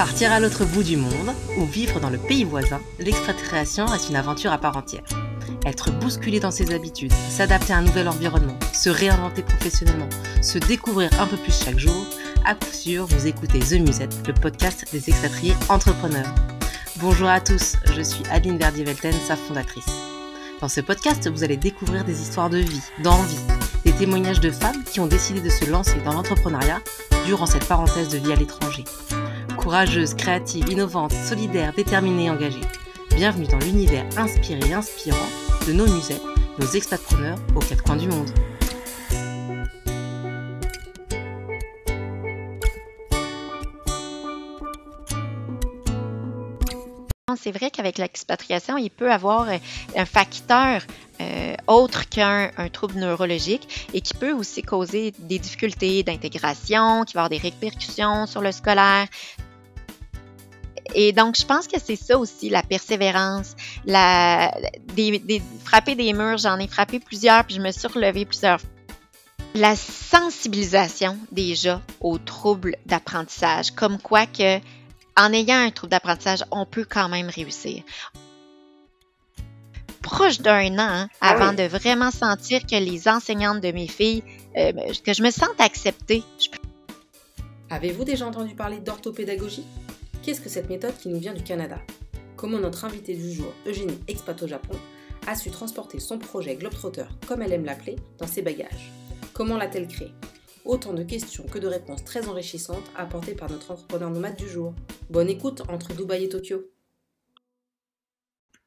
Partir à l'autre bout du monde ou vivre dans le pays voisin, l'expatriation est une aventure à part entière. Être bousculé dans ses habitudes, s'adapter à un nouvel environnement, se réinventer professionnellement, se découvrir un peu plus chaque jour, à coup sûr, vous écoutez The Musette, le podcast des expatriés entrepreneurs. Bonjour à tous, je suis Adeline Verdier-Velten, sa fondatrice. Dans ce podcast, vous allez découvrir des histoires de vie, d'envie, des témoignages de femmes qui ont décidé de se lancer dans l'entrepreneuriat durant cette parenthèse de vie à l'étranger. Courageuses, créatives, innovantes, solidaires, déterminées et engagées. Bienvenue dans l'univers inspiré et inspirant de nos musées, nos expatpreneurs aux quatre coins du monde. C'est vrai qu'avec l'expatriation, il peut avoir euh, un facteur euh, autre qu'un trouble neurologique et qui peut aussi causer des difficultés d'intégration, qui va avoir des répercussions sur le scolaire. Et donc, je pense que c'est ça aussi, la persévérance, la, des, frapper des murs. J'en ai frappé plusieurs, puis je me suis relevée plusieurs fois. La sensibilisation déjà aux troubles d'apprentissage, comme quoi que en ayant un trouble d'apprentissage, on peut quand même réussir. Proche d'un an hein, ah avant de vraiment sentir que les enseignantes de mes filles, euh, que je me sente acceptée. Avez-vous déjà entendu parler d'orthopédagogie? Qu'est-ce que cette méthode qui nous vient du Canada Comment notre invitée du jour, Eugénie, expat au Japon, a su transporter son projet Globetrotter, comme elle aime l'appeler, dans ses bagages? Comment l'a-t-elle créé? Autant de questions que de réponses très enrichissantes apportées par notre entrepreneur nomade du jour. Bonne écoute entre Dubaï et Tokyo.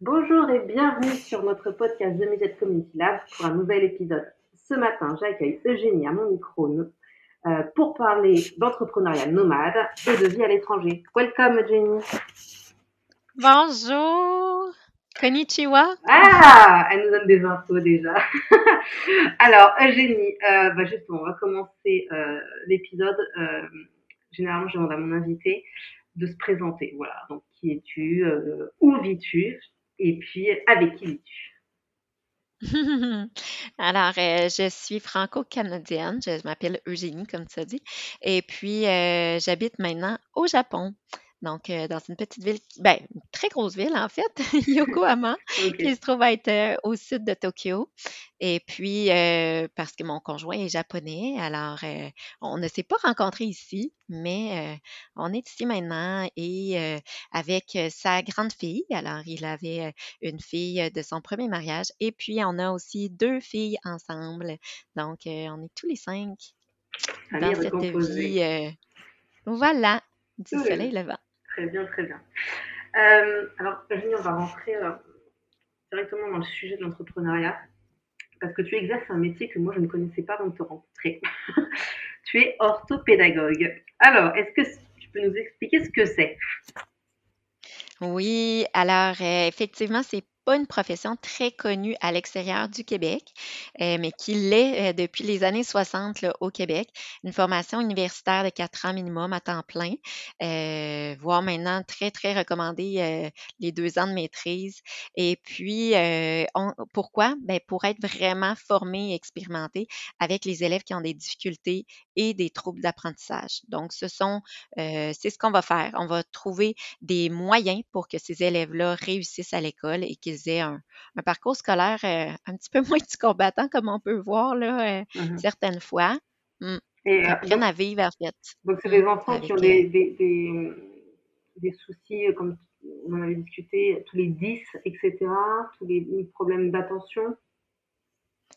Bonjour et bienvenue sur notre podcast The Musette Community Lab pour un nouvel épisode. Ce matin, j'accueille Eugénie à mon micro euh, pour parler d'entrepreneuriat nomade et de vie à l'étranger. Welcome Eugénie. Bonjour. Konnichiwa. Ah, elle nous donne des infos déjà. Alors, Eugénie, euh, bah justement, on va commencer euh, l'épisode. Généralement, je demande à mon invité de se présenter. Voilà, donc qui es-tu, où vis-tu, et puis avec qui vis-tu? Alors, euh, je suis franco-canadienne. Je m'appelle Eugénie, comme tu as dit. Et puis, euh, j'habite maintenant au Japon. Donc, euh, dans une petite ville, ben, une très grosse ville en fait, Yokohama, qui se trouve être euh, au sud de Tokyo. Et puis, euh, parce que mon conjoint est japonais, alors on ne s'est pas rencontrés ici, mais on est ici maintenant et avec sa grande fille. Alors, il avait une fille de son premier mariage et puis on a aussi deux filles ensemble. Donc, on est tous les cinq dans cette vie. voilà, du soleil levant. Très bien, très bien. Euh, alors, Virginie, on va rentrer euh, directement dans le sujet de l'entrepreneuriat parce que tu exerces un métier que moi je ne connaissais pas avant de te rencontrer. tu es orthopédagogue. Alors, est-ce que tu peux nous expliquer ce que c'est? Oui, alors euh, effectivement, c'est pas une profession très connue à l'extérieur du Québec, euh, mais qui l'est euh, depuis les années 60 au Québec. Une formation universitaire de quatre ans minimum à temps plein, euh, voire maintenant très, très recommandé les deux ans de maîtrise. Et puis, pourquoi? Ben, pour être vraiment formé et expérimenté avec les élèves qui ont des difficultés et des troubles d'apprentissage. Donc, ce sont, c'est ce qu'on va faire. On va trouver des moyens pour que ces élèves-là réussissent à l'école et qu'ils un, parcours scolaire euh, un petit peu moins du combattant, comme on peut voir là, euh, mmh certaines fois. Mmh. Et, apprennent euh, à vivre, en fait. Donc, c'est des enfants qui ont des, des, soucis, comme on avait discuté, tous les 10, etc., tous les problèmes d'attention.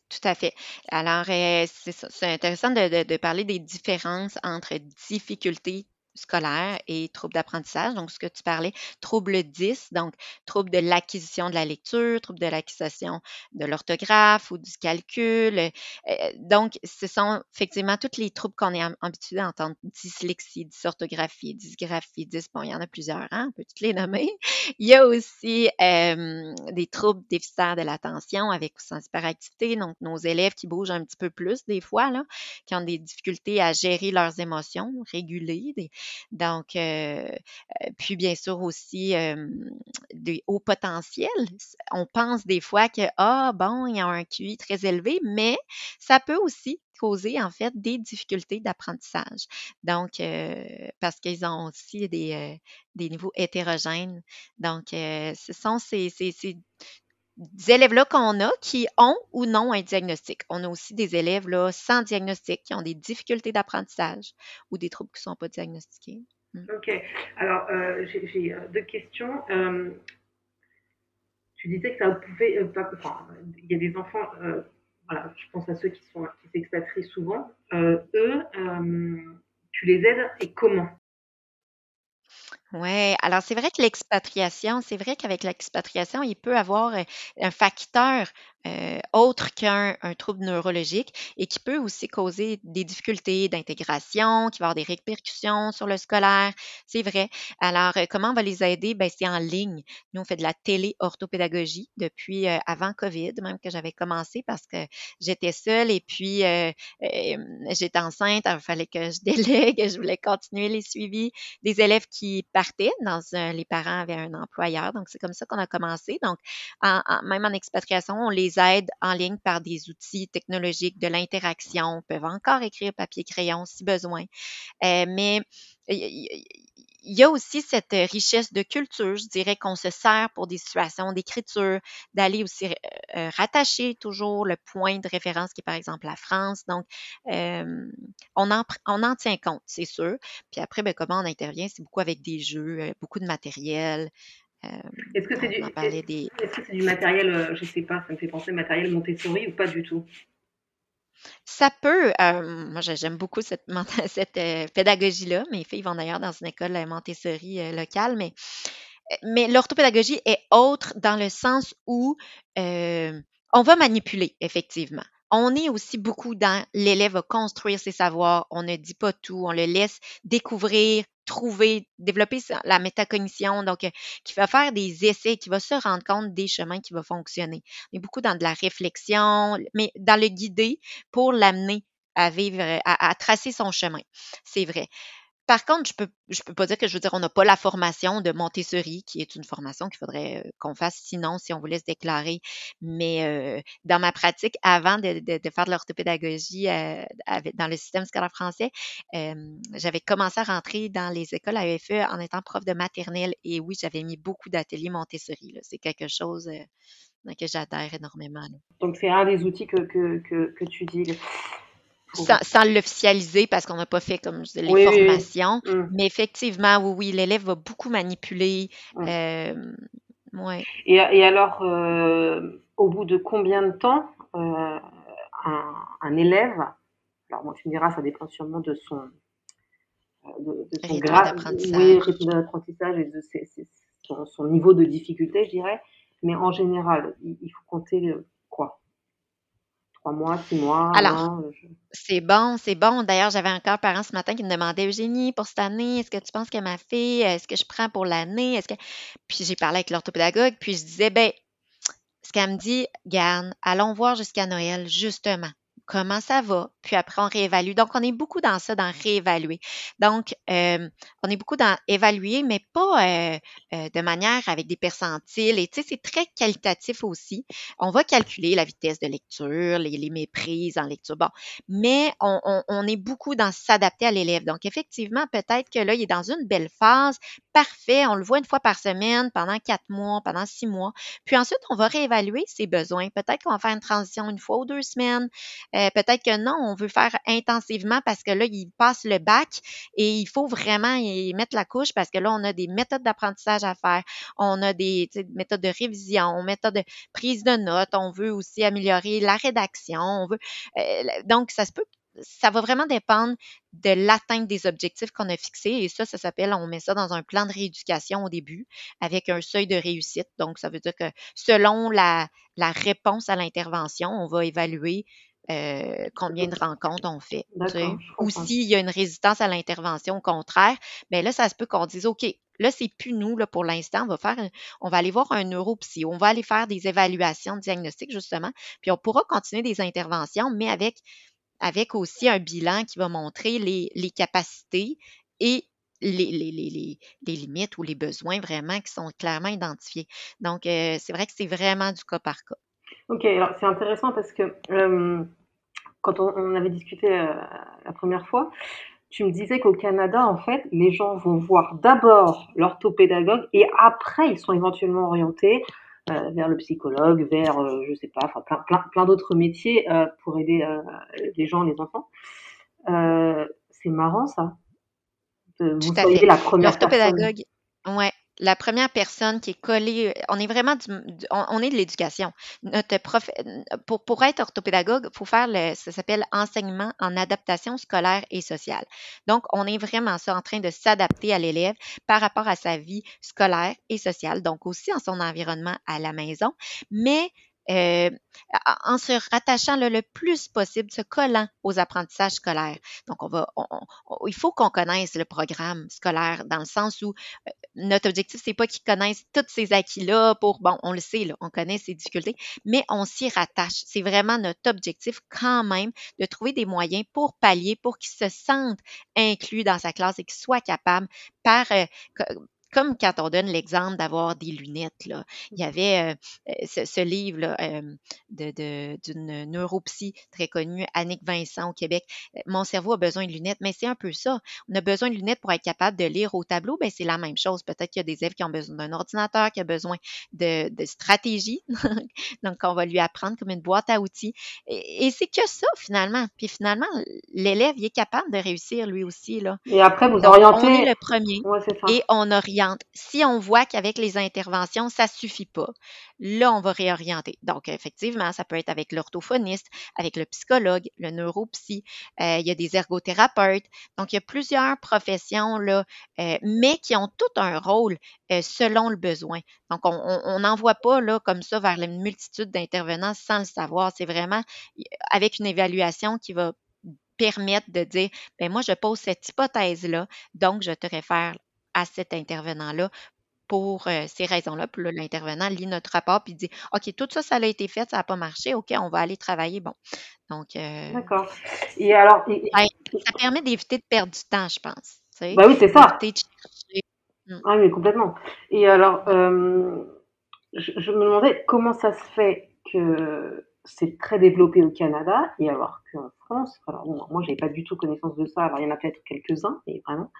Tout à fait. Alors, c'est intéressant de, de, parler des différences entre difficultés scolaire et troubles d'apprentissage. Donc, ce que tu parlais, troubles 10, donc troubles de l'acquisition de la lecture, troubles de l'acquisition de l'orthographe ou du calcul. Euh, donc, ce sont effectivement tous les troubles qu'on est habitué d'entendre. Dyslexie, dysorthographie, dysgraphie, dys, bon, il y en a plusieurs, hein? on peut toutes les nommer. Il y a aussi des troubles déficitaires de l'attention avec ou sans hyperactivité, donc nos élèves qui bougent un petit peu plus des fois, là, qui ont des difficultés à gérer leurs émotions, réguler, des, Donc, puis bien sûr aussi des hauts potentiels. On pense des fois que, ah, bon, il y a un QI très élevé, mais ça peut aussi causer en fait des difficultés d'apprentissage. Donc, parce qu'ils ont aussi des, des niveaux hétérogènes. Donc, ce sont ces, ces, ces élèves-là qu'on a qui ont ou non un diagnostic. On a aussi des élèves là, sans diagnostic qui ont des difficultés d'apprentissage ou des troubles qui ne sont pas diagnostiqués. Mmh. OK. Alors, euh, j'ai euh, deux questions. Euh, tu disais que ça pouvait Enfin, il y a des enfants, voilà, je pense à ceux qui sont qui s'expatrient souvent. eux, tu les aides et comment? Oui, alors c'est vrai que l'expatriation, c'est vrai qu'avec l'expatriation, il peut avoir un facteur autre qu'un trouble neurologique et qui peut aussi causer des difficultés d'intégration, qui va avoir des répercussions sur le scolaire. C'est vrai. Alors, comment on va les aider? Ben, c'est en ligne. Nous, on fait de la télé-orthopédagogie depuis avant COVID, même que j'avais commencé parce que j'étais seule et puis j'étais enceinte. il fallait que je délègue. Je voulais continuer les suivis des élèves qui partaient. Dans les parents avaient un employeur. Donc, c'est comme ça qu'on a commencé. Donc, même en expatriation, on les aide en ligne par des outils technologiques de l'interaction, peuvent encore écrire papier-crayon si besoin. Euh, mais y a aussi cette richesse de culture, je dirais qu'on se sert pour des situations d'écriture, d'aller aussi euh, rattacher toujours le point de référence qui est par exemple la France. Donc, euh, on, en, on en tient compte, c'est sûr. Puis après, ben, comment on intervient, c'est beaucoup avec des jeux, beaucoup de matériel, est-ce que c'est du, du, matériel, euh, je ne sais pas, ça me fait penser matériel Montessori ou pas du tout? Ça peut, euh, moi j'aime beaucoup cette, euh, pédagogie-là. Mes filles vont d'ailleurs dans une école Montessori locale, mais, mais l'orthopédagogie est autre dans le sens où on va manipuler, effectivement. On est aussi beaucoup dans l'élève va construire ses savoirs, on ne dit pas tout, on le laisse découvrir, trouver, développer la métacognition, donc euh, qui va faire des essais, qui va se rendre compte des chemins qui vont fonctionner. On est beaucoup dans de la réflexion, mais dans le guider pour l'amener à vivre, à tracer son chemin. C'est vrai. Par contre, je peux, je peux pas dire que je veux dire, on n'a pas la formation de Montessori, qui est une formation qu'il faudrait euh, qu'on fasse sinon, si on voulait se déclarer. Mais euh, dans ma pratique, avant de, faire de l'orthopédagogie euh, dans le système scolaire français, j'avais commencé à rentrer dans les écoles AEFE en étant prof de maternelle. Et oui, j'avais mis beaucoup d'ateliers Montessori. C'est quelque chose que j'adhère énormément. Donc, c'est un des outils que, que, que tu dis sans, l'officialiser parce qu'on n'a pas fait comme je les formations. Mmh. Mais effectivement, oui, oui, l'élève va beaucoup manipuler. Mmh. Euh, ouais. et, et, alors, euh, au bout de combien de temps euh, un, un, élève, alors moi tu me diras, ça dépend sûrement de son, de, de son grade, d'apprentissage et de ses, son, son, niveau de difficulté, je dirais. Mais en général, il, il faut compter quoi? Mois, six mois. Alors, c'est bon, c'est bon. D'ailleurs, j'avais encore un parent ce matin qui me demandait Eugénie, pour cette année, est-ce que tu penses que ma fille, est-ce que je prends pour l'année? Est-ce que. Puis j'ai parlé avec l'orthopédagogue, puis je disais, ben, ce qu'elle me dit, Garde, allons voir jusqu'à Noël, justement comment ça va, puis après on réévalue. Donc, on est beaucoup dans ça, dans réévaluer. Donc, euh, on est beaucoup dans évaluer, mais pas euh, euh, de manière avec des percentiles. Et tu sais, c'est très qualitatif aussi. On va calculer la vitesse de lecture, les, méprises en lecture. Bon, mais on, est beaucoup dans s'adapter à l'élève. Donc, effectivement, peut-être que là, il est dans une belle phase. Parfait, on le voit une fois par semaine pendant quatre mois, pendant six mois. Puis ensuite, on va réévaluer ses besoins. Peut-être qu'on va faire une transition une fois ou deux semaines. Peut-être que non, on veut faire intensivement parce que là, il passe le bac et il faut vraiment y mettre la couche parce que là, on a des méthodes d'apprentissage à faire. On a des méthodes de révision, méthodes de prise de notes. On veut aussi améliorer la rédaction. On veut, euh, donc, ça se peut ça va vraiment dépendre de l'atteinte des objectifs qu'on a fixés. Et ça, ça s'appelle, on met ça dans un plan de rééducation au début avec un seuil de réussite. Donc, ça veut dire que selon la réponse à l'intervention, on va évaluer euh, combien de rencontres on fait. Ou s'il y a une résistance à l'intervention, au contraire, bien là, ça se peut qu'on dise, OK, là, c'est plus nous, là, pour l'instant, on va faire, on va aller voir un neuropsy, on va aller faire des évaluations diagnostiques, justement, puis on pourra continuer des interventions, mais avec, avec aussi un bilan qui va montrer les, les capacités et les, limites ou les besoins vraiment qui sont clairement identifiés. Donc, c'est vrai que c'est vraiment du cas par cas. Ok, alors c'est intéressant parce que quand on, avait discuté la première fois, tu me disais qu'au Canada, en fait, les gens vont voir d'abord l'orthopédagogue et après, ils sont éventuellement orientés euh, vers le psychologue, vers, euh, je sais pas, enfin, plein, plein, plein d'autres métiers euh, pour aider les gens, les enfants. c'est marrant, ça. Vous soyez la première L'orthopédagogue, ouais, la première personne qui est collée, euh, on est vraiment du, on, est de l'éducation. Notre prof, pour, pour être orthopédagogue, faut faire le, ça s'appelle enseignement en adaptation scolaire et sociale. Donc, on est vraiment ça en train de s'adapter à l'élève par rapport à sa vie scolaire et sociale, donc aussi en son environnement à la maison, mais euh, en se rattachant le, plus possible, se collant aux apprentissages scolaires. Donc, on va, il faut qu'on connaisse le programme scolaire dans le sens où euh, notre objectif, c'est pas qu'ils connaissent tous ces acquis-là pour, bon, on le sait, là, on connaît ces difficultés, mais on s'y rattache. C'est vraiment notre objectif quand même de trouver des moyens pour pallier, pour qu'ils se sentent inclus dans sa classe et qu'ils soient capables par, euh, comme quand on donne l'exemple d'avoir des lunettes. Là. Il y avait euh, euh, ce, livre euh, de, d'une neuropsy très connue, Annick Vincent au Québec. Mon cerveau a besoin de lunettes, mais c'est un peu ça. On a besoin de lunettes pour être capable de lire au tableau. Ben, c'est la même chose. Peut-être qu'il y a des élèves qui ont besoin d'un ordinateur, qui ont besoin de, stratégie. Donc, on va lui apprendre comme une boîte à outils. Et, c'est que ça, finalement. Puis finalement, l'élève, il est capable de réussir lui aussi. Là. Et après, vous orientez. On est le premier. et on oriente si on voit qu'avec les interventions, ça suffit pas, là, on va réorienter. Donc, effectivement, ça peut être avec l'orthophoniste, avec le psychologue, le neuropsy, euh, il y a des ergothérapeutes. Donc, il y a plusieurs professions, là, euh, mais qui ont tout un rôle euh, selon le besoin. Donc, on n'envoie pas comme ça vers la multitude d'intervenants sans le savoir. C'est vraiment avec une évaluation qui va permettre de dire, ben moi, je pose cette hypothèse-là, donc je te réfère à cet intervenant-là pour euh, ces raisons-là. Puis là, l'intervenant lit notre rapport puis dit OK, tout ça, ça a été fait, ça n'a pas marché. OK, on va aller travailler. Bon. Donc. Euh, D'accord. Et alors. ça permet d'éviter de perdre du temps, je pense. bah oui, c'est ça. Mmh. Ah oui, complètement. Et alors, euh, je, me demandais comment ça se fait que c'est très développé au Canada et alors qu'en France, alors moi, je n'avais pas du tout connaissance de ça. Alors, il y en a peut-être quelques-uns, mais vraiment.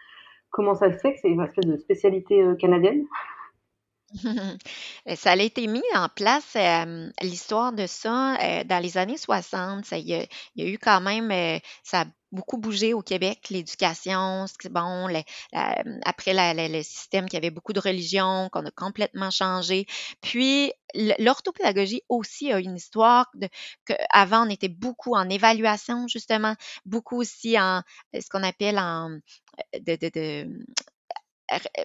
Comment ça se fait que c'est une espèce de spécialité euh, canadienne? Ça a été mis en place, l'histoire de ça, euh, dans les années 60. Ça, il y a, eu quand même, beaucoup bougé au Québec, l'éducation, c'est bon, après le système qui avait beaucoup de religion, qu'on a complètement changé. Puis l'orthopédagogie aussi a une histoire de que avant on était beaucoup en évaluation justement, beaucoup aussi en ce qu'on appelle en de, de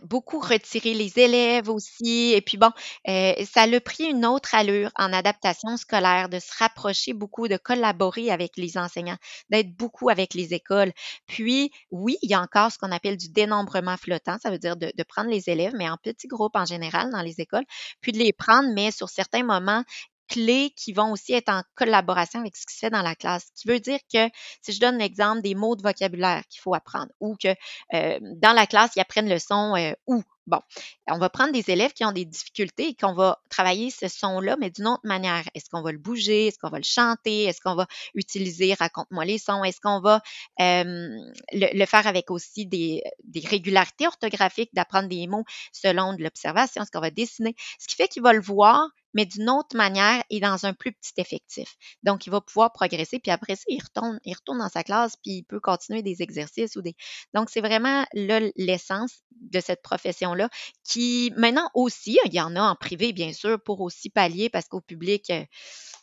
beaucoup retirer les élèves aussi. Et puis bon, euh, ça a pris une autre allure en adaptation scolaire, de se rapprocher beaucoup, de collaborer avec les enseignants, d'être beaucoup avec les écoles. Puis, oui, il y a encore ce qu'on appelle du dénombrement flottant, ça veut dire de prendre les élèves, mais en petits groupes en général dans les écoles, puis de les prendre, mais sur certains moments, clés qui vont aussi être en collaboration avec ce qui se fait dans la classe. Ce qui veut dire que, si je donne l'exemple des mots de vocabulaire qu'il faut apprendre, ou que euh, dans la classe, ils apprennent le son euh, ou. Bon, on va prendre des élèves qui ont des difficultés et qu'on va travailler ce son-là, mais d'une autre manière. Est-ce qu'on va le bouger? Est-ce qu'on va le chanter? Est-ce qu'on va utiliser raconte-moi les sons? Est-ce qu'on va le, faire avec aussi des, des régularités orthographiques, d'apprendre des mots selon de l'observation? Est-ce qu'on va dessiner? Ce qui fait qu'il va le voir, mais d'une autre manière et dans un plus petit effectif. Donc, il va pouvoir progresser, puis après ça, il retourne, il retourne dans sa classe, puis il peut continuer des exercices ou des. Donc, c'est vraiment l'essence de cette profession-là qui, maintenant aussi, il y en a en privé, bien sûr, pour aussi pallier, parce qu'au public, euh,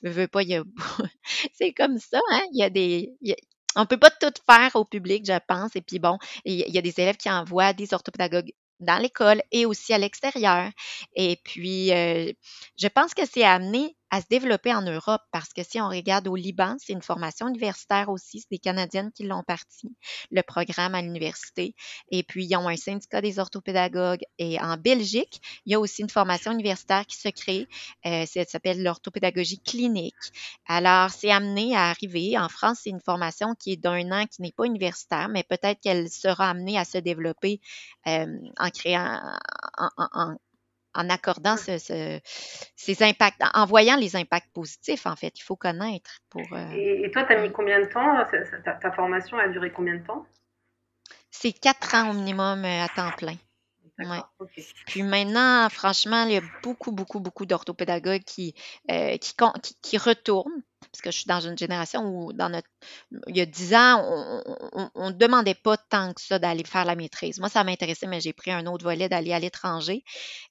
ne veut pas, il y a... c'est comme ça, hein? Il y a des. On ne peut pas tout faire au public, je pense. Et puis bon, il y a des élèves qui envoient des orthopédagogues dans l'école et aussi à l'extérieur. Et puis, euh, je pense que c'est amené à se développer en Europe parce que si on regarde au Liban, c'est une formation universitaire aussi, c'est des Canadiennes qui l'ont parti, le programme à l'université. Et puis, ils ont un syndicat des orthopédagogues. Et en Belgique, il y a aussi une formation universitaire qui se crée. Euh, ça s'appelle l'orthopédagogie clinique. Alors, c'est amené à arriver. En France, c'est une formation qui est d'un an, qui n'est pas universitaire, mais peut-être qu'elle sera amenée à se développer euh, en créant, en, en accordant ces impacts, en voyant les impacts positifs, en fait. Il faut connaître pour. Euh, et, toi, tu as mis combien de temps ta, formation a duré combien de temps? C'est quatre ans au minimum euh, à temps plein. Ouais. Puis maintenant, franchement, il y a beaucoup, beaucoup, beaucoup d'orthopédagogues qui, euh, qui, qui, retournent parce que je suis dans une génération où, dans notre, il y a dix ans, on ne demandait pas tant que ça d'aller faire la maîtrise. Moi, ça m'intéressait, mais j'ai pris un autre volet d'aller à l'étranger.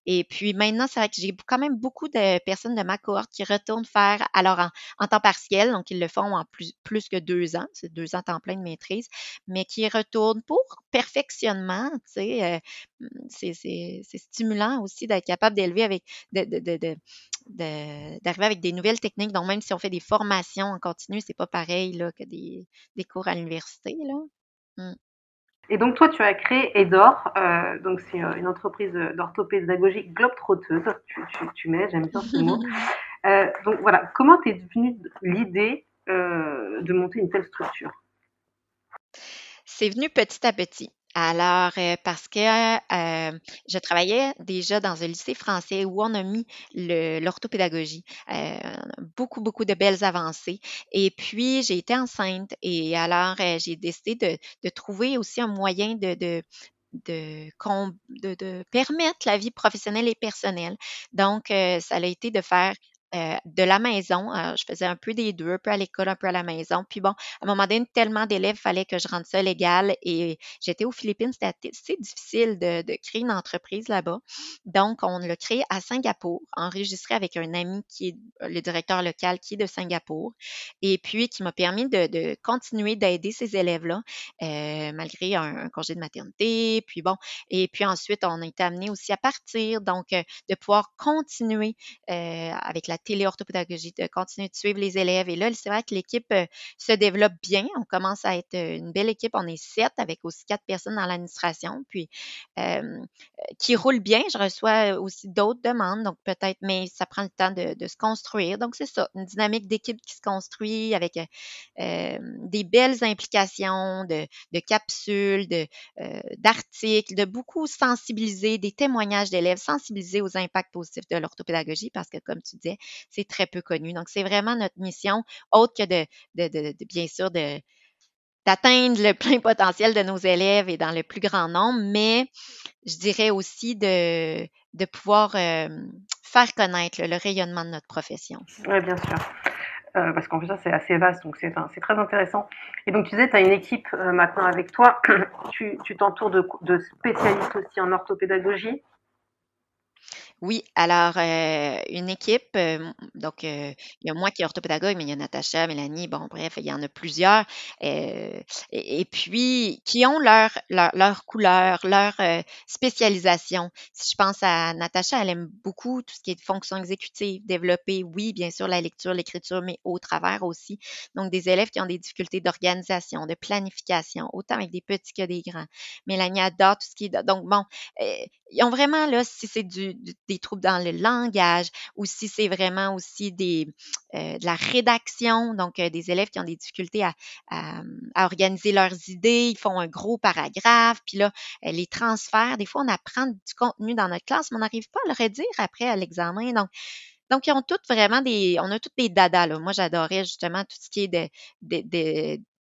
Et puis maintenant, c'est vrai que j'ai quand même beaucoup de personnes de ma cohorte qui retournent faire, alors en, temps partiel, donc ils le font en plus, que deux ans, c'est deux ans temps plein de maîtrise, mais qui retournent pour perfectionnement, euh, c'est stimulant aussi d'être capable d'élever avec, d'arriver avec des nouvelles techniques. Donc, même si on fait des formations en continu, c'est pas pareil là, que des, cours à l'université. Mmh. Et donc, toi, tu as créé EDOR, euh, donc c'est euh, une entreprise d'orthopédagogie globe-trotteuse. Tu, tu, mets, j'aime bien ce mot. Euh, donc, voilà, comment t'es venue l'idée de monter une telle structure? C'est venu petit à petit. Alors, euh, parce que euh, je travaillais déjà dans un lycée français où on a mis l'orthopédagogie, euh, beaucoup, beaucoup de belles avancées. Et puis, j'ai été enceinte et alors j'ai décidé de, trouver aussi un moyen de, de de, de, permettre la vie professionnelle et personnelle. Donc, ça a été de faire euh, de la maison. Euh, je faisais un peu des deux, un peu à l'école, un peu à la maison. Puis bon, à un moment donné, tellement d'élèves, il fallait que je rende ça légal. Et j'étais aux Philippines, c'était assez difficile de, créer une entreprise là-bas. Donc, on l'a créé à Singapour, enregistré avec un ami qui est euh, le directeur local qui est de Singapour. Et puis, qui m'a permis de, continuer d'aider ces élèves-là, malgré un, congé de maternité. Puis bon, et puis ensuite, on a été amené aussi à partir, donc de pouvoir continuer avec la téléorthopédagogie, de continuer de suivre les élèves. Et là, c'est vrai que l'équipe euh, se développe bien. On commence à être euh, une belle équipe. On est sept avec aussi quatre personnes dans l'administration, puis euh, qui roule bien. Je reçois aussi d'autres demandes, donc peut-être, mais ça prend le temps de, se construire. Donc, c'est ça, une dynamique d'équipe qui se construit avec des belles implications de, capsules, d'articles, de beaucoup sensibiliser, des témoignages d'élèves, sensibiliser aux impacts positifs de l'orthopédagogie parce que, comme tu disais, c'est très peu connu. Donc, c'est vraiment notre mission, autre que de, bien sûr, d'atteindre le plein potentiel de nos élèves et dans le plus grand nombre, mais je dirais aussi de, pouvoir euh, faire connaître le, rayonnement de notre profession. Oui, bien sûr. Euh, parce qu'en fait, c'est assez vaste, donc c'est, très intéressant. Et donc, tu disais, tu as une équipe euh, maintenant avec toi. tu, t'entoures de spécialistes aussi en orthopédagogie. Oui, alors, euh, une équipe, euh, donc, euh, il y a moi qui est orthopédagogue, mais il y a Natacha, Mélanie, bon, bref, il y en a plusieurs. et, puis, qui ont leur, leur, leur couleur, leur spécialisation. Si je pense à Natacha, elle aime beaucoup tout ce qui est fonction exécutive, développer, oui, bien sûr, la lecture, l'écriture, mais au travers aussi. Donc, des élèves qui ont des difficultés d'organisation, de planification, autant avec des petits que des grands. Mélanie adore tout ce qui est. Donc, bon, ils ont vraiment, là, si c'est du, des troubles dans le langage ou si c'est vraiment aussi euh, de la rédaction, donc euh, des élèves qui ont des difficultés à, organiser leurs idées, ils font un gros paragraphe, puis là, euh, les transferts, des fois, on apprend du contenu dans notre classe, mais on n'arrive pas à le redire après à l'examen. Donc, donc, ils ont toutes vraiment des, on a toutes des dadas, là. Moi, j'adorais justement tout ce qui est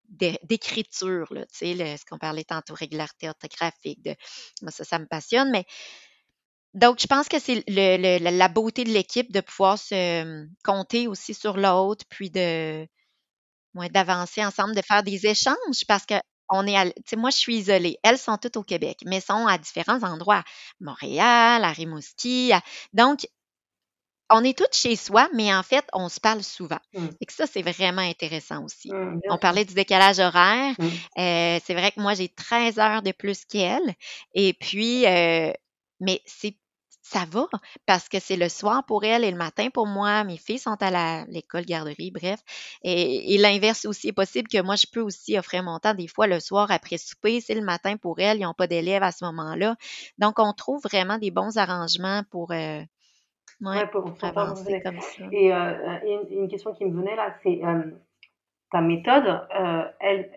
d'écriture, tu sais, ce qu'on parlait tantôt, régularité orthographique, de, moi, ça, ça me passionne, mais donc, je pense que c'est le, la beauté de l'équipe de pouvoir se compter aussi sur l'autre, puis de d'avancer ensemble, de faire des échanges parce que on est, tu sais, moi, je suis isolée. Elles sont toutes au Québec, mais sont à différents endroits. Montréal, à Rimouski. donc, on est toutes chez soi, mais en fait, on se parle souvent. Mmh. Et que ça, c'est vraiment intéressant aussi. Mmh, on parlait du décalage horaire. Mmh. Euh, c'est vrai que moi, j'ai 13 heures de plus qu'elle. Et puis, euh, mais c'est ça va parce que c'est le soir pour elle et le matin pour moi. Mes filles sont à l'école, garderie, bref. Et, l'inverse aussi est possible que moi, je peux aussi offrir mon temps des fois le soir après souper. C'est le matin pour elles. Ils n'ont pas d'élèves à ce moment-là. Donc, on trouve vraiment des bons arrangements pour, euh, pour, avancer comme ça. Et euh, une, question qui me venait là, c'est euh, ta méthode, elle,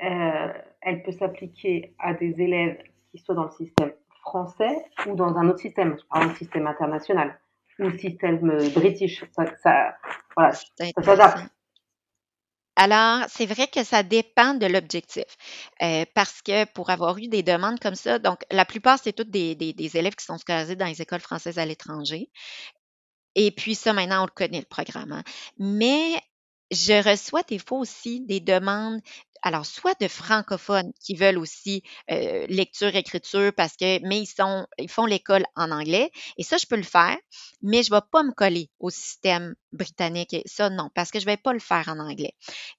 elle peut s'appliquer à des élèves qui soient dans le système français ou dans un autre système, par exemple système international ou système euh, british. Ça, ça, voilà, ça s'adapte. Alors, c'est vrai que ça dépend de l'objectif. Euh, parce que pour avoir eu des demandes comme ça, donc la plupart, c'est toutes des, des, des, élèves qui sont scolarisés dans les écoles françaises à l'étranger. Et puis ça, maintenant, on le connaît, le programme. Hein. Mais je reçois des fois aussi des demandes alors soit de francophones qui veulent aussi lecture, écriture, parce que, mais ils sont, ils font l'école en anglais, et ça, je peux le faire, mais je vais pas me coller au système britannique, ça, non, parce que je vais pas le faire en anglais.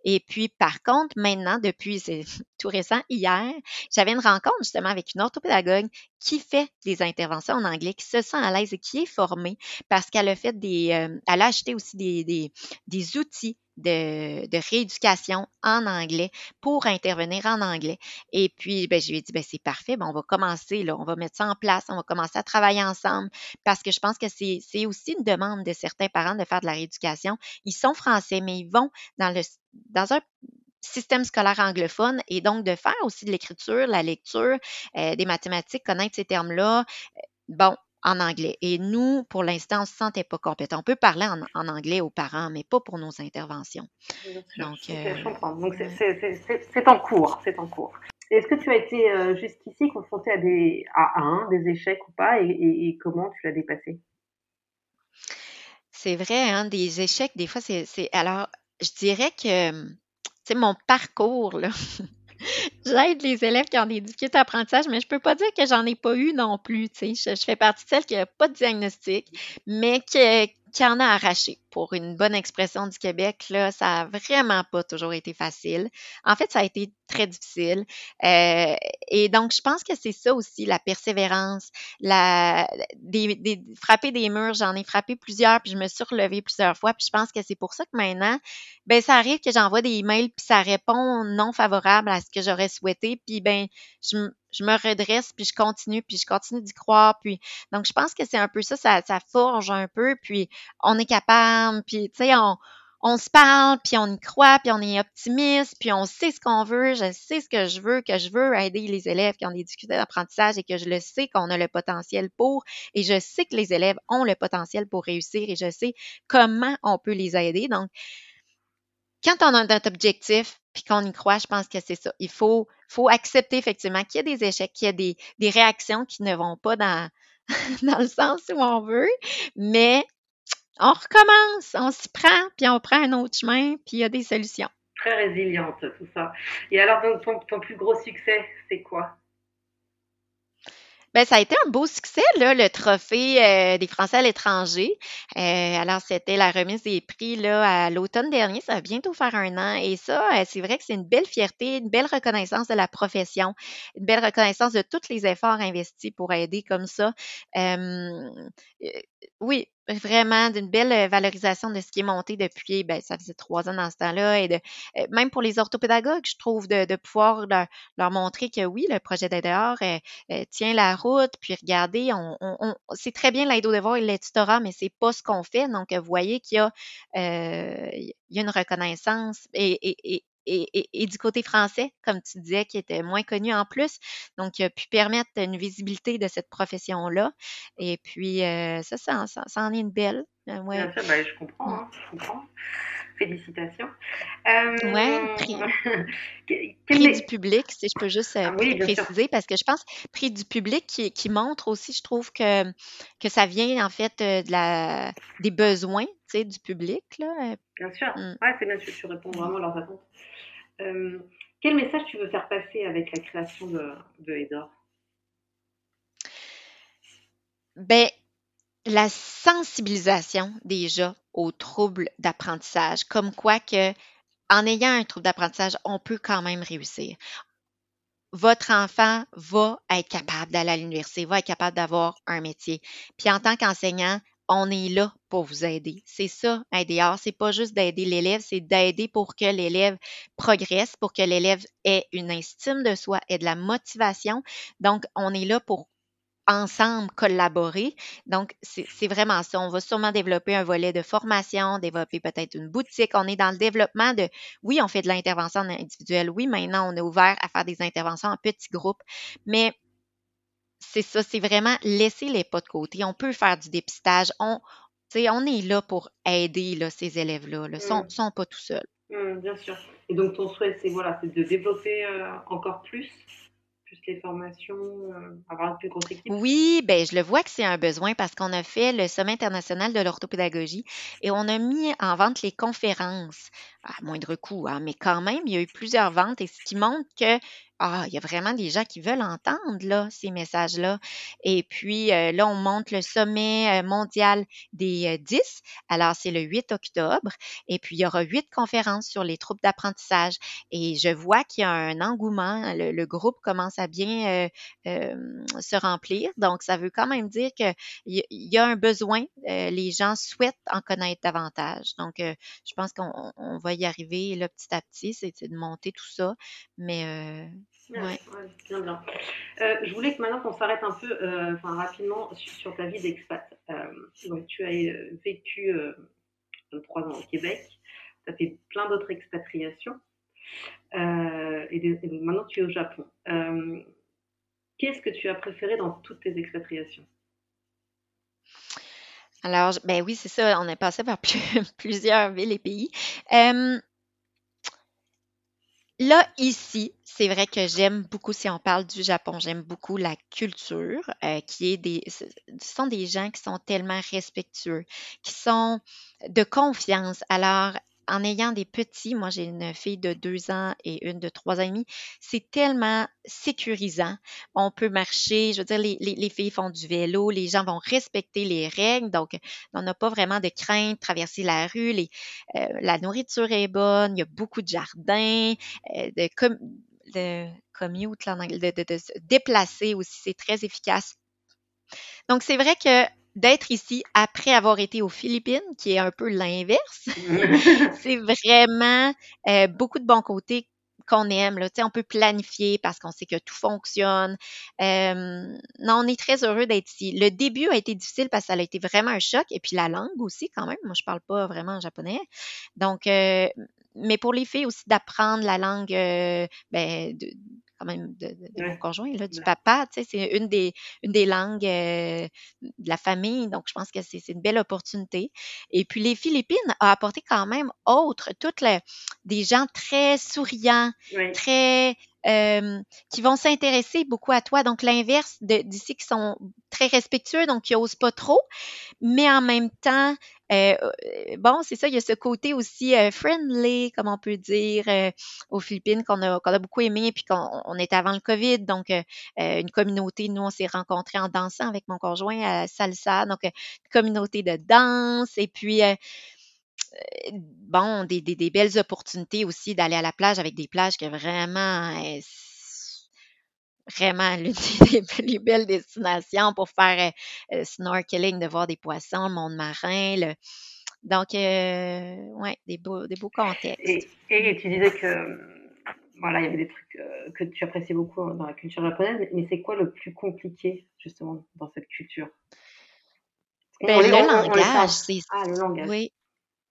Et puis, par contre, maintenant, depuis, c'est tout récent, hier, j'avais une rencontre justement avec une orthopédagogue qui fait des interventions en anglais, qui se sent à l'aise et qui est formée parce qu'elle a fait des, elle a acheté aussi des, des, des outils de, rééducation en anglais pour intervenir en anglais. Et puis, ben, je lui ai dit, ben, c'est parfait, ben, on va commencer, là, on va mettre ça en place, on va commencer à travailler ensemble parce que je pense que c'est aussi une demande de certains parents de faire de la rééducation. Ils sont français, mais ils vont dans, le, dans un système scolaire anglophone et donc de faire aussi de l'écriture, la lecture, euh, des mathématiques, connaître ces termes-là. Bon, en anglais. Et nous, pour l'instant, on ne se sentait pas compétent. On peut parler en, anglais aux parents, mais pas pour nos interventions. Donc, je comprends. Donc, c'est en cours. C'est en cours. Est-ce que tu as été euh, jusqu'ici confronté à des à un, des échecs ou pas, et, comment tu l'as dépassé? C'est vrai, hein, des échecs, des fois, c'est. Alors, je dirais que, tu sais, mon parcours, là, J'aide les élèves qui ont des difficultés d'apprentissage, mais je peux pas dire que j'en ai pas eu non plus. Je, je, fais partie de celles qui n'ont pas de diagnostic, mais qui, qui en a arraché. Pour une bonne expression du Québec, là, ça a vraiment pas toujours été facile. En fait, ça a été très difficile. Euh, et donc, je pense que c'est ça aussi, la persévérance, la, des, frapper des murs. J'en ai frappé plusieurs, puis je me suis relevée plusieurs fois. Puis je pense que c'est pour ça que maintenant, ben ça arrive que j'envoie des emails, puis ça répond non favorable à ce que j'aurais souhaité. Puis ben, je, je me redresse, puis je continue, puis je continue d'y croire. Puis, donc, je pense que c'est un peu ça, ça, ça forge un peu, puis on est capable, puis, tu sais, on, on se parle, puis on y croit, puis on est optimiste, puis on sait ce qu'on veut, je sais ce que je veux, que je veux aider les élèves qui ont des difficultés d'apprentissage et que je le sais qu'on a le potentiel pour, et je sais que les élèves ont le potentiel pour réussir et je sais comment on peut les aider. Donc, quand on a un objectif, puis qu'on y croit, je pense que c'est ça. Il faut, faut accepter effectivement qu'il y a des échecs, qu'il y a des, des réactions qui ne vont pas dans, dans le sens où on veut, mais on recommence, on s'y prend, puis on prend un autre chemin, puis il y a des solutions. Très résiliente, tout ça. Et alors, ton, ton plus gros succès, c'est quoi? Ben, ça a été un beau succès, là, le trophée euh, des Français à l'étranger. Euh, alors, c'était la remise des prix là, à l'automne dernier. Ça va bientôt faire un an. Et ça, euh, c'est vrai que c'est une belle fierté, une belle reconnaissance de la profession, une belle reconnaissance de tous les efforts investis pour aider comme ça. Oui, vraiment d'une belle valorisation de ce qui est monté depuis, ben, ça faisait trois ans dans ce temps-là. Et même pour les orthopédagogues, je trouve de, pouvoir leur, montrer que oui, le projet d'aide dehors tient la route. Puis regardez, c'est très bien l'aide au devoir et le tutorat, mais c'est pas ce qu'on fait. Donc, vous voyez qu'il y a, une reconnaissance et, du côté français, comme tu disais, qui était moins connu en plus. Donc, qui a pu permettre une visibilité de cette profession-là. Et puis, euh, ça, ça, ça, en est une belle. Euh, ouais. Bien ben, je comprends, hein, je comprends. Félicitations. Euh... Oui, prix, prix du public, si je peux juste euh, ah préciser, parce que je pense prix du public qui, qui, montre aussi, je trouve que, que ça vient en fait de la, des besoins du public. Là. Bien sûr, mm. ouais, c'est bien, sûr, tu réponds vraiment à leurs attentes. Euh, quel message tu veux faire passer avec la création de, de Edor ben, la sensibilisation déjà aux troubles d'apprentissage, comme quoi que en ayant un trouble d'apprentissage, on peut quand même réussir. votre enfant va être capable d'aller à l'université, va être capable d'avoir un métier. Puis en tant qu'enseignant, on est là pour vous aider. C'est ça, aider. Alors, c'est pas juste d'aider l'élève, c'est d'aider pour que l'élève progresse, pour que l'élève ait une estime de soi, ait de la motivation. Donc, on est là pour ensemble collaborer. Donc, c'est vraiment ça. On va sûrement développer un volet de formation, développer peut-être une boutique. On est dans le développement de, oui, on fait de l'intervention individuelle. Oui, maintenant, on est ouvert à faire des interventions en petits groupes. Mais c'est ça, c'est vraiment laisser les pas de côté. On peut faire du dépistage. On, on est là pour aider là, ces élèves-là. Ils ne sont, pas tout seuls. Mmh, bien sûr. Et donc, ton souhait, c'est voilà, de développer euh, encore plus plus les formations, euh, avoir plus équipe? Oui, ben je le vois que c'est un besoin parce qu'on a fait le Sommet international de l'orthopédagogie et on a mis en vente les conférences à moindre coût, hein, mais quand même, il y a eu plusieurs ventes et ce qui montre que ah, il y a vraiment des gens qui veulent entendre là, ces messages-là. Et puis euh, là, on monte le sommet euh, mondial des 10. Euh, Alors, c'est le 8 octobre. Et puis, il y aura huit conférences sur les troubles d'apprentissage. Et je vois qu'il y a un engouement. Le, groupe commence à bien se remplir. Donc, ça veut quand même dire qu'il y, a un besoin. les gens souhaitent en connaître davantage. Donc, je pense qu'on va y arriver là, petit à petit. C'est de monter tout ça. Mais Ouais. bien, bien. Euh, je voulais que maintenant qu'on s'arrête un peu, euh, rapidement, sur, ta vie d'expat. Euh, donc, tu as vécu trois ans au Québec, tu as fait plein d'autres expatriations, et, maintenant tu es au Japon. Qu'est-ce que tu as préféré dans toutes tes expatriations? Alors, ben oui, c'est ça, on est passé par plusieurs villes et pays. Là, ici, c'est vrai que j'aime beaucoup, si on parle du Japon, j'aime beaucoup la culture, euh, qui est des, ce sont des gens qui sont tellement respectueux, qui sont de confiance. Alors, en ayant des petits, moi j'ai une fille de deux ans et une de trois ans et demi, c'est tellement sécurisant. On peut marcher, je veux dire, les, les, filles font du vélo, les gens vont respecter les règles, donc on n'a pas vraiment de crainte de traverser la rue. Euh, la nourriture est bonne, il y a beaucoup de jardins, euh, de, com de commute, de, de, de se déplacer aussi, c'est très efficace. Donc c'est vrai que d'être ici après avoir été aux Philippines, qui est un peu l'inverse. c'est vraiment euh, beaucoup de bons côtés qu'on aime. Là. On peut planifier parce qu'on sait que tout fonctionne. Euh, non, on est très heureux d'être ici. Le début a été difficile parce que ça a été vraiment un choc. Et puis la langue aussi, quand même. Moi, je parle pas vraiment japonais. Donc, euh, mais pour les filles aussi d'apprendre la langue euh, ben, de, quand même de, mon conjoint, là, du papa. Tu sais, c'est une des, une des langues euh, de la famille. Donc, je pense que c'est une belle opportunité. Et puis, les Philippines ont apporté quand même autre, toutes les, des gens très souriants, très euh, qui vont s'intéresser beaucoup à toi. Donc, l'inverse d'ici qui sont très respectueux, donc qui n'osent pas trop, mais en même temps, euh, bon, c'est ça, il y a ce côté aussi euh, friendly, comme on peut dire, aux Philippines, qu'on a, a beaucoup aimé, puis qu'on on était avant le COVID, donc une communauté, nous, on s'est rencontrés en dansant avec mon conjoint à Salsa, donc une communauté de danse, et puis bon, des, des, belles opportunités aussi d'aller à la plage avec des plages qui vraiment vraiment l'une des plus belles destinations pour faire euh, snorkeling, de voir des poissons, le monde marin. Le... Donc, euh, ouais, des beaux, des beaux contextes. Et, tu disais que voilà, il y avait des trucs euh, que tu appréciais beaucoup dans la culture japonaise, mais c'est quoi le plus compliqué justement dans cette culture? Ben, le, langage, c'est... Ah, le langage. Oui,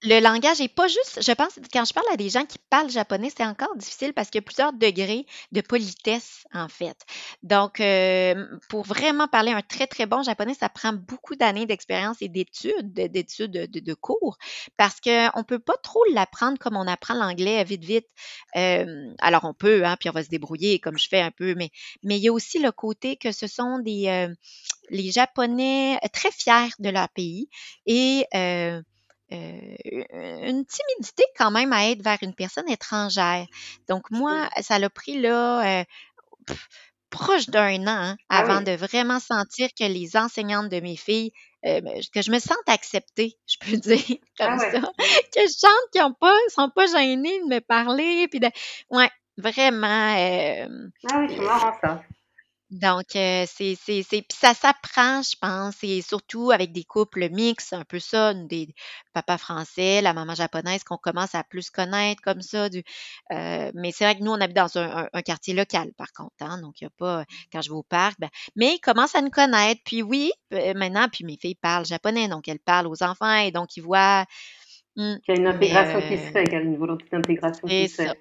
le langage est pas juste, je pense, quand je parle à des gens qui parlent japonais, c'est encore difficile parce qu'il y a plusieurs degrés de politesse, en fait. Donc, euh, pour vraiment parler un très, très bon japonais, ça prend beaucoup d'années d'expérience et d'études, d'études de, cours, parce qu'on ne peut pas trop l'apprendre comme on apprend l'anglais vite, vite. Euh, alors, on peut, hein, puis on va se débrouiller comme je fais un peu, mais, mais il y a aussi le côté que ce sont des, euh, les Japonais très fiers de leur pays et euh, une timidité quand même à être vers une personne étrangère. Donc moi, ça l'a pris là euh, proche d'un an hein, ah avant de vraiment sentir que les enseignantes de mes filles, euh, ben, que je me sente acceptée, je peux dire comme ah ça, que je sente qu'ils ne pas, sont pas gênés de me parler, puis de, ouais. Vraiment. ah oui, c'est marrant ça. Donc, euh, c'est c'est c'est puis ça s'apprend, je pense et surtout avec des couples mixtes, un peu ça, des papas français, la maman japonaise qu'on commence à plus connaître comme ça du euh, mais c'est vrai que nous, on habite dans un un quartier local par contre, hein, donc il y a pas quand je vais au parc, ben mais ils commencent à nous connaître. Puis oui, euh, maintenant puis mes filles parlent japonais, donc elles parlent aux enfants et donc ils voient mmh, Qu'il y a une intégration qui se fait, qu'il y a une volonté d'intégration qui se fait.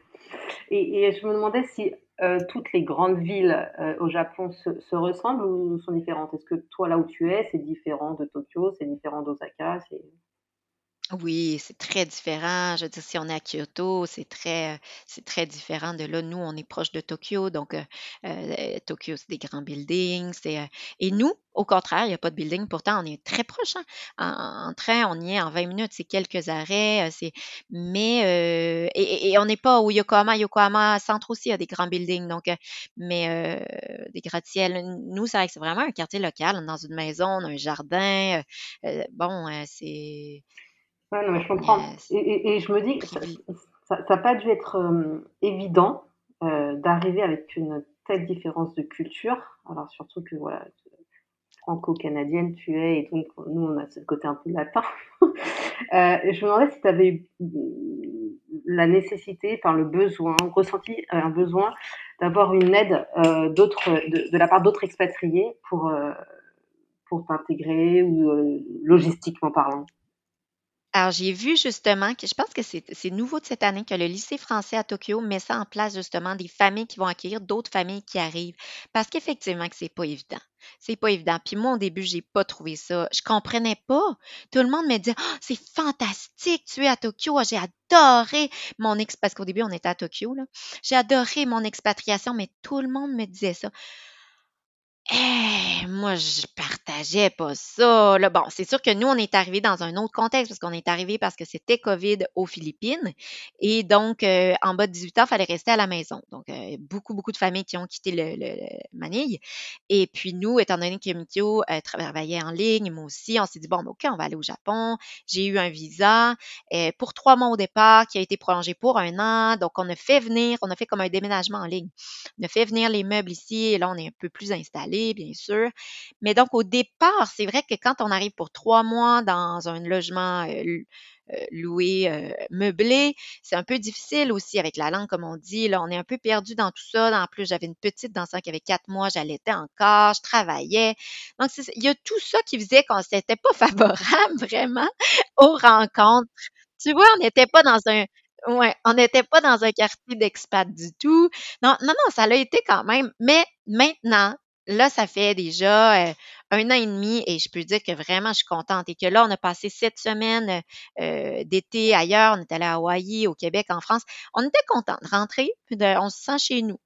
Et, et je me demandais si euh, toutes les grandes villes euh, au Japon se, se, ressemblent ou sont différentes? Est-ce que toi, là où tu es, c'est différent de Tokyo, c'est différent d'Osaka oui, c'est très différent. Je veux dire, si on est à Kyoto, c'est très, très différent de là. Nous, on est proche de Tokyo, donc euh, euh, Tokyo, c'est des grands buildings. Euh, et nous, au contraire, il n'y a pas de building. Pourtant, on est très proche. hein. En, train, on y est en 20 minutes. C'est quelques arrêts. Mais et, on n'est pas au Yokohama. Yokohama Centre aussi, a des grands buildings. Donc, mais des gratte-ciels. Nous, c'est vrai que c'est vraiment un quartier local. Dans une maison, on un jardin. bon, c'est non, mais je comprends. Et, je me dis que ça n'a pas dû être euh, évident euh, d'arriver avec une telle différence de culture. Alors, surtout que, voilà, franco-canadienne tu es, et donc nous, on a ce côté un peu latin. euh, je me demandais si tu avais eu la nécessité, par le besoin, ressenti un besoin d'avoir une aide d'autres, de, de, la part d'autres expatriés pour, pour t'intégrer ou logistiquement parlant. Alors, j'ai vu justement que je pense que c'est nouveau de cette année que le lycée français à Tokyo met ça en place justement des familles qui vont accueillir d'autres familles qui arrivent. Parce qu'effectivement que c'est pas évident. C'est pas évident. Puis moi, au début, j'ai pas trouvé ça. Je comprenais pas. Tout le monde me dit «Ah, c'est fantastique, tu es à Tokyo. J'ai adoré mon ex parce qu'au début, on était à Tokyo, là. J'ai adoré mon expatriation, mais tout le monde me disait ça. Eh, moi, je partageais pas ça. Là, bon, c'est sûr que nous, on est arrivé dans un autre contexte parce qu'on est arrivé parce que c'était COVID aux Philippines. Et donc, euh, en bas de 18 ans, il fallait rester à la maison. Donc, euh, beaucoup, beaucoup de familles qui ont quitté le, Manille. Et puis, nous, étant donné que Mikio euh, travaillait en ligne, moi aussi, on s'est dit, bon, ben, OK, on va aller au Japon. J'ai eu un visa pour trois mois au départ qui a été prolongé pour un an. Donc, on a fait venir, on a fait comme un déménagement en ligne. On a fait venir les meubles ici et là, on est un peu plus installé bien sûr. Mais donc, au départ, c'est vrai que quand on arrive pour trois mois dans un logement loué, meublé, c'est un peu difficile aussi avec la langue, comme on dit. Là, on est un peu perdu dans tout ça. En plus, j'avais une petite dans ça qui avait quatre mois, j'allaitais encore, je travaillais. Donc, il y a tout ça qui faisait qu'on s'était pas favorable vraiment aux rencontres. Tu vois, on n'était pas dans un, Ouais, on n'était pas dans un quartier d'expat du tout. Non, non, non, ça l'a été quand même. Mais maintenant, Là, ça fait déjà euh, un an et demi et je peux dire que vraiment, je suis contente et que là, on a passé sept semaines euh, d'été ailleurs. On est allé à Hawaï, au Québec, en France. On était content de rentrer, on se sent chez nous.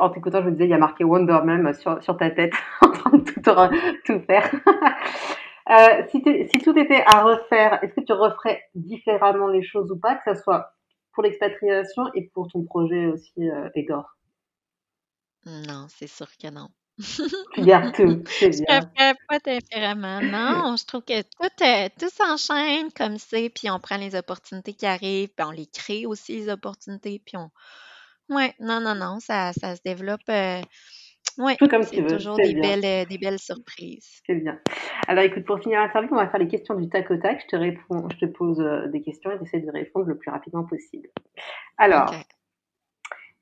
en t'écoutant, je me disais, il y a marqué Wonder même sur, sur ta tête, en train de tout, tout faire. euh, si, si, tout était à refaire, est-ce que tu referais différemment les choses ou pas, que ce soit pour l'expatriation et pour ton projet aussi, euh, Edor? Non, c'est sûr que non. Tu gardes tout, c'est Je ne pas différemment. Non, je trouve que tout, euh, tout s'enchaîne comme c'est, puis on prend les opportunités qui arrivent, puis on les crée aussi, les opportunités, puis on... Ouais, non, non, non, ça, ça se développe... Euh, ouais, Tout comme tu veux, toujours des belles, euh, des belles surprises. C'est bien. Alors écoute, pour finir l'interview, on va faire les questions du tac au tac. Je te réponds, je te pose des questions et tu de répondre le plus rapidement possible. Alors,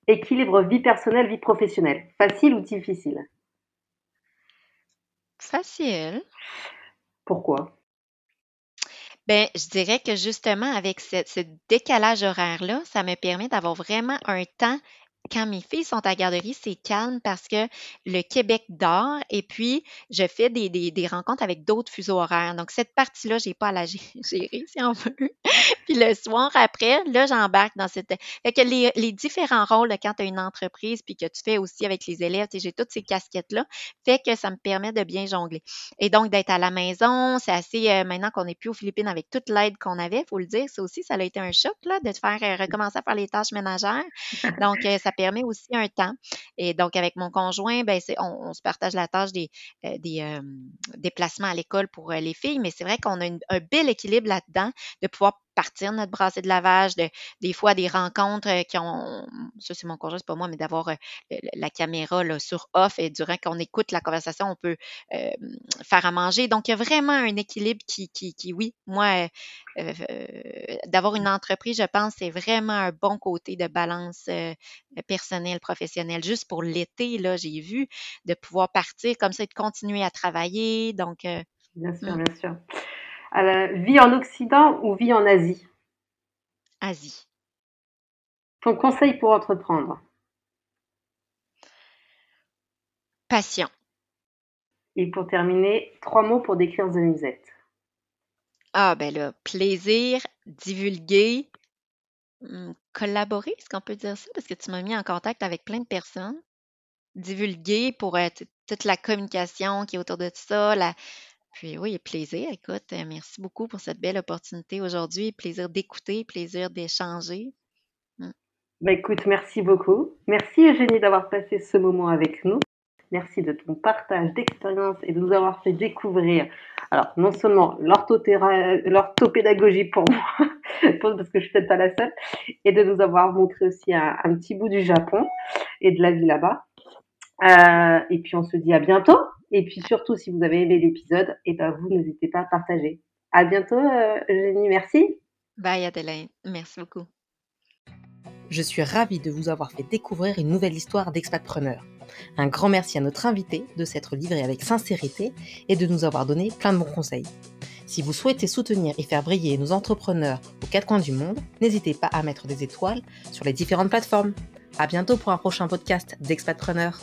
Équilibre vie personnelle, vie professionnelle. Facile ou difficile? Facile. Pourquoi? Ben, je dirais que justement, avec ce décalage horaire-là, ça me permet d'avoir vraiment un temps quand mes filles sont à garderie, c'est calme parce que le Québec dort et puis je fais des, des, rencontres avec d'autres fuseaux horaires. Donc, cette partie-là, j'ai pas à la gérer, si on veut. puis le soir après, là, j'embarque dans cette. Fait que les, les différents rôles quand tu as une entreprise puis que tu fais aussi avec les élèves, j'ai toutes ces casquettes-là, fait que ça me permet de bien jongler. Et donc, d'être à la maison, c'est assez. Euh, maintenant qu'on n'est plus aux Philippines avec toute l'aide qu'on avait, faut le dire, ça aussi, ça a été un choc, là, de faire euh, recommencer à faire les tâches ménagères. Donc, euh, ça permet aussi un temps. Et donc, avec mon conjoint, ben, on, on, se partage la tâche des, euh, des euh, déplacements à l'école pour euh, les filles, mais c'est vrai qu'on a un bel équilibre là-dedans de pouvoir partir notre brassée de lavage, de, des fois des rencontres euh, qui ont, ça c'est mon congé, c'est pas moi, mais d'avoir euh, la caméra là, sur off et durant qu'on écoute la conversation, on peut euh, faire à manger. Donc, il y a vraiment un équilibre qui, qui, qui oui, moi, d'avoir une entreprise, je pense, c'est vraiment un bon côté de balance personnelle, professionnelle. Juste pour l'été, là, j'ai vu de pouvoir partir comme ça et de continuer à travailler. Donc, bien sûr, mmh. bien sûr vie en Occident ou vie en Asie? Asie. Ton conseil pour entreprendre? Patient. Et pour terminer, trois mots pour décrire The Musette. Ah, ben là, plaisir, divulguer, hmm, collaborer, est-ce qu'on peut dire ça? Parce que tu m'as mis en contact avec plein de personnes. Divulguer pour être euh, toute la communication qui est autour de ça, la, puis oui, plaisir. Écoute, euh, merci beaucoup pour cette belle opportunité aujourd'hui. Plaisir d'écouter, plaisir d'échanger. Mmh. Ben écoute, merci beaucoup. Merci Eugénie d'avoir passé ce moment avec nous. Merci de ton partage d'expérience et de nous avoir fait découvrir, alors non seulement l'orthopédagogie pour moi, parce que je suis peut-être pas la seule, et de nous avoir montré aussi un, petit bout du Japon et de la vie là-bas. Euh, et puis on se dit à bientôt. Et puis surtout, si vous avez aimé l'épisode, et eh ben vous n'hésitez pas à partager. À bientôt, euh, Eugénie. Merci. Bye Adelaine. Merci beaucoup. Je suis ravie de vous avoir fait découvrir une nouvelle histoire d'expatpreneur. Un grand merci à notre invité de s'être livré avec sincérité et de nous avoir donné plein de bons conseils. Si vous souhaitez soutenir et faire briller nos entrepreneurs aux quatre coins du monde, n'hésitez pas à mettre des étoiles sur les différentes plateformes. À bientôt pour un prochain podcast d'Expatpreneur.